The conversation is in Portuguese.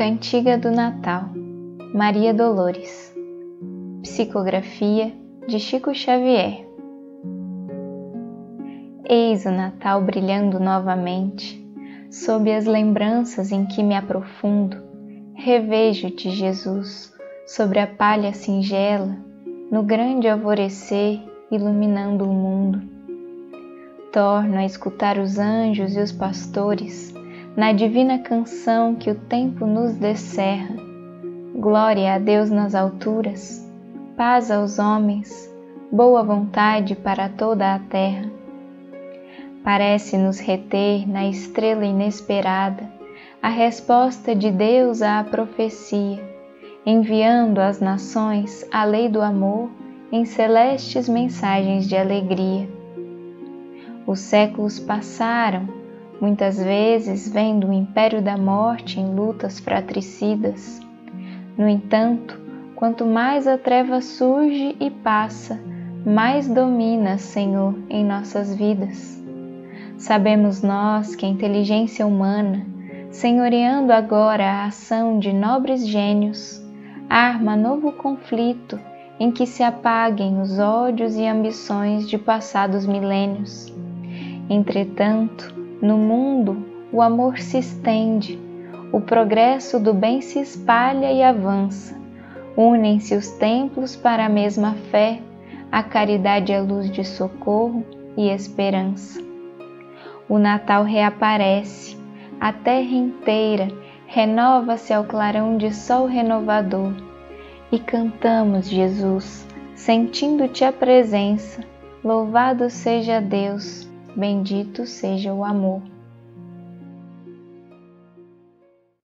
Cantiga do Natal, Maria Dolores. Psicografia de Chico Xavier. Eis o Natal brilhando novamente, sob as lembranças em que me aprofundo, revejo-te, Jesus, sobre a palha singela, no grande alvorecer, iluminando o mundo. Torno a escutar os anjos e os pastores, na divina canção que o tempo nos descerra. Glória a Deus nas alturas, paz aos homens, boa vontade para toda a terra. Parece-nos reter na estrela inesperada a resposta de Deus à profecia, enviando às nações a lei do amor em celestes mensagens de alegria. Os séculos passaram muitas vezes vendo o império da morte em lutas fratricidas. No entanto, quanto mais a treva surge e passa, mais domina, Senhor, em nossas vidas. Sabemos nós que a inteligência humana, senhoreando agora a ação de nobres gênios, arma novo conflito em que se apaguem os ódios e ambições de passados milênios. Entretanto, no mundo, o amor se estende, o progresso do bem se espalha e avança. Unem-se os templos para a mesma fé, a caridade é luz de socorro e esperança. O Natal reaparece, a terra inteira renova-se ao clarão de sol renovador e cantamos, Jesus, sentindo-te a presença. Louvado seja Deus Bendito seja o amor.